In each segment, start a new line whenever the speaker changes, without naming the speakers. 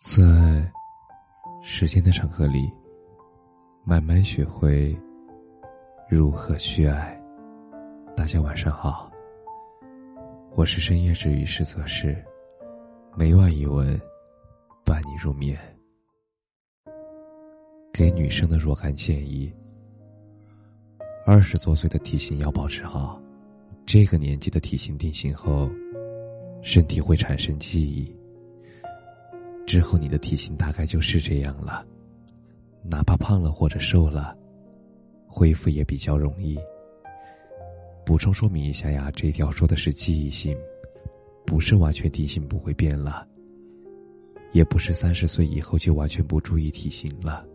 在时间的长河里，慢慢学会如何去爱。大家晚上好，我是深夜治愈师泽是每晚一文伴你入眠。给女生的若干建议：二十多岁的体型要保持好，这个年纪的体型定型后，身体会产生记忆。之后你的体型大概就是这样了，哪怕胖了或者瘦了，恢复也比较容易。补充说明一下呀，这条说的是记忆性，不是完全体型不会变了，也不是三十岁以后就完全不注意体型了。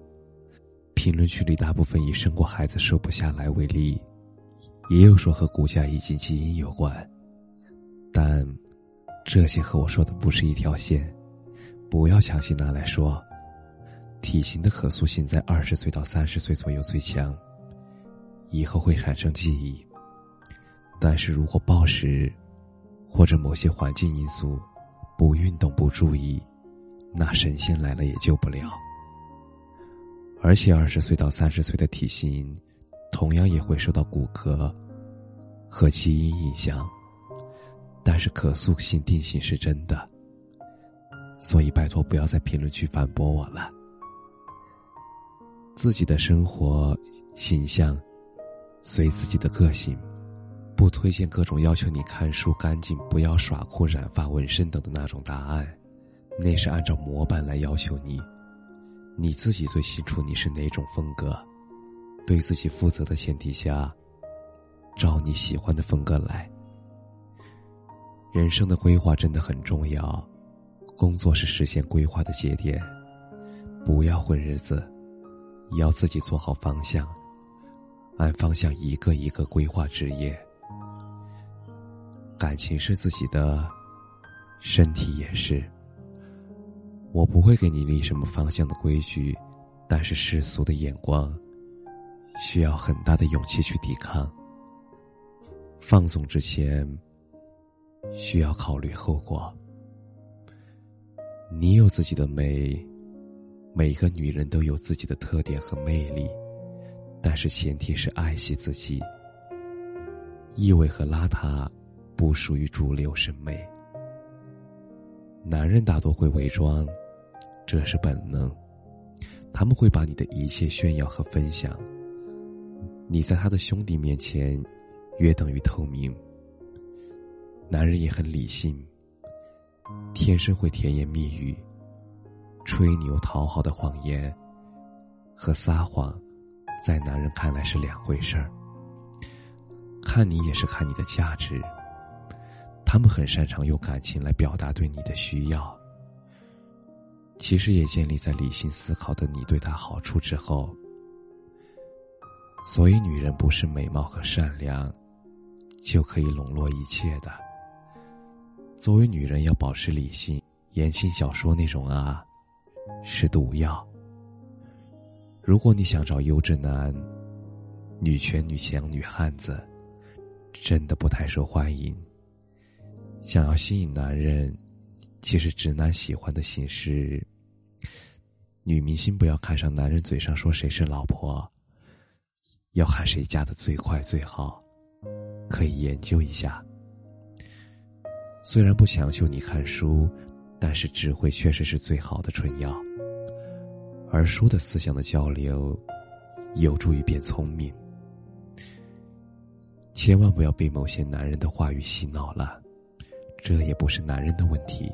评论区里大部分以生过孩子瘦不下来为例，也有说和骨架以及基因有关，但这些和我说的不是一条线。不要强行拿来说，体型的可塑性在二十岁到三十岁左右最强，以后会产生记忆。但是如果暴食，或者某些环境因素，不运动不注意，那神仙来了也救不了。而且二十岁到三十岁的体型，同样也会受到骨骼和基因影响，但是可塑性定性是真的。所以，拜托不要在评论区反驳我了。自己的生活形象，随自己的个性，不推荐各种要求你看书干净、不要耍酷、染发、纹身等的那种答案，那是按照模板来要求你。你自己最清楚你是哪种风格，对自己负责的前提下，照你喜欢的风格来。人生的规划真的很重要。工作是实现规划的节点，不要混日子，要自己做好方向，按方向一个一个规划职业。感情是自己的，身体也是。我不会给你立什么方向的规矩，但是世俗的眼光，需要很大的勇气去抵抗。放纵之前，需要考虑后果。你有自己的美，每个女人都有自己的特点和魅力，但是前提是爱惜自己。异味和邋遢不属于主流审美。男人大多会伪装，这是本能，他们会把你的一切炫耀和分享。你在他的兄弟面前，约等于透明。男人也很理性。天生会甜言蜜语、吹牛讨好的谎言和撒谎，在男人看来是两回事儿。看你也是看你的价值。他们很擅长用感情来表达对你的需要，其实也建立在理性思考的你对他好处之后。所以，女人不是美貌和善良就可以笼络一切的。作为女人，要保持理性。言情小说那种啊，是毒药。如果你想找优质男、女权、女强、女汉子，真的不太受欢迎。想要吸引男人，其实直男喜欢的形式。女明星不要看上男人嘴上说谁是老婆，要看谁嫁的最快最好，可以研究一下。虽然不强求你看书，但是智慧确实是最好的春药。而书的思想的交流，有助于变聪明。千万不要被某些男人的话语洗脑了，这也不是男人的问题，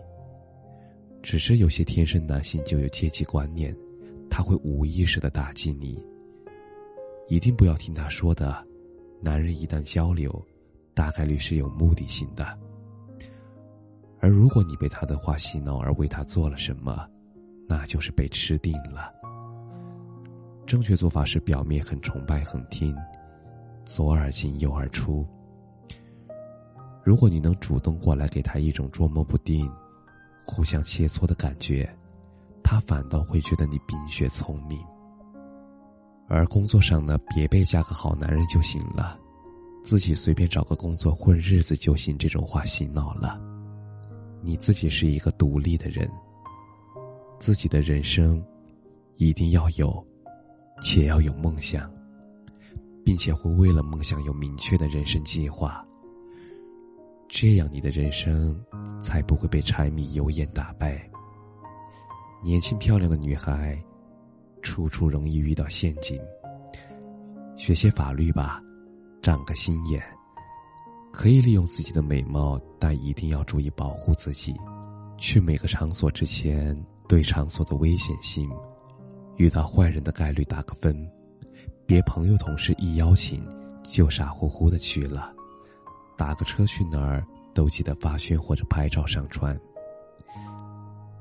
只是有些天生男性就有阶级观念，他会无意识的打击你。一定不要听他说的，男人一旦交流，大概率是有目的性的。而如果你被他的话洗脑而为他做了什么，那就是被吃定了。正确做法是表面很崇拜很听，左耳进右耳出。如果你能主动过来给他一种捉摸不定、互相切磋的感觉，他反倒会觉得你冰雪聪明。而工作上呢，别被嫁个好男人就行了，自己随便找个工作混日子就行，这种话洗脑了。你自己是一个独立的人，自己的人生一定要有，且要有梦想，并且会为了梦想有明确的人生计划。这样，你的人生才不会被柴米油盐打败。年轻漂亮的女孩，处处容易遇到陷阱。学些法律吧，长个心眼。可以利用自己的美貌，但一定要注意保护自己。去每个场所之前，对场所的危险性、遇到坏人的概率打个分。别朋友同事一邀请，就傻乎乎的去了。打个车去哪儿，都记得发宣或者拍照上传。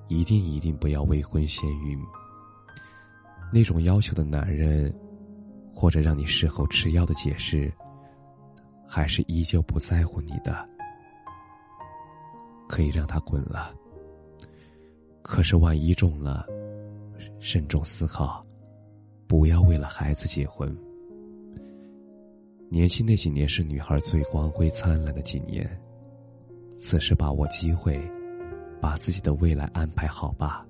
一定一定不要未婚先孕。那种要求的男人，或者让你事后吃药的解释。还是依旧不在乎你的，可以让他滚了。可是万一中了，慎重思考，不要为了孩子结婚。年轻那几年是女孩最光辉灿烂的几年，此时把握机会，把自己的未来安排好吧。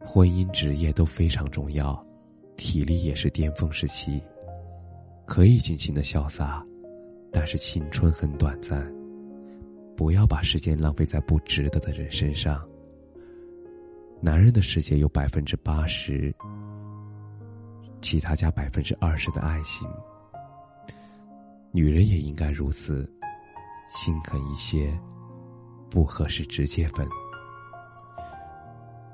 婚姻、职业都非常重要，体力也是巅峰时期，可以尽情的潇洒。但是青春很短暂，不要把时间浪费在不值得的人身上。男人的世界有百分之八十，其他加百分之二十的爱情。女人也应该如此，心狠一些，不合适直接分。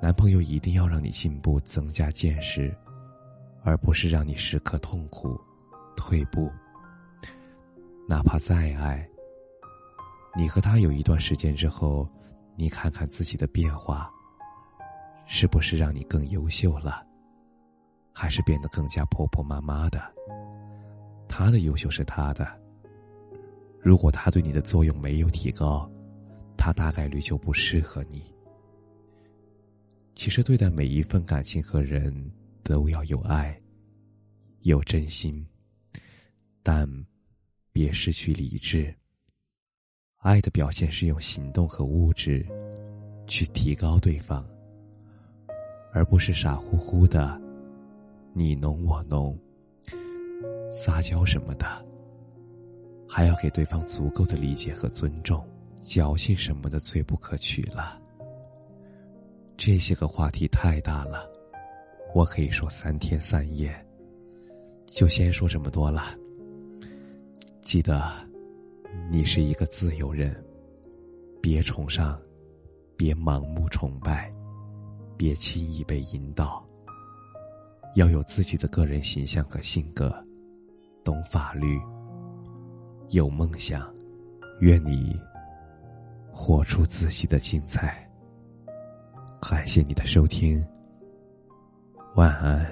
男朋友一定要让你进步，增加见识，而不是让你时刻痛苦、退步。哪怕再爱，你和他有一段时间之后，你看看自己的变化，是不是让你更优秀了，还是变得更加婆婆妈妈的？他的优秀是他的，如果他对你的作用没有提高，他大概率就不适合你。其实，对待每一份感情和人都要有爱，有真心，但。别失去理智。爱的表现是用行动和物质去提高对方，而不是傻乎乎的你侬我侬、撒娇什么的。还要给对方足够的理解和尊重，矫情什么的最不可取了。这些个话题太大了，我可以说三天三夜。就先说这么多了。记得，你是一个自由人，别崇尚，别盲目崇拜，别轻易被引导。要有自己的个人形象和性格，懂法律，有梦想，愿你活出自己的精彩。感谢你的收听，晚安。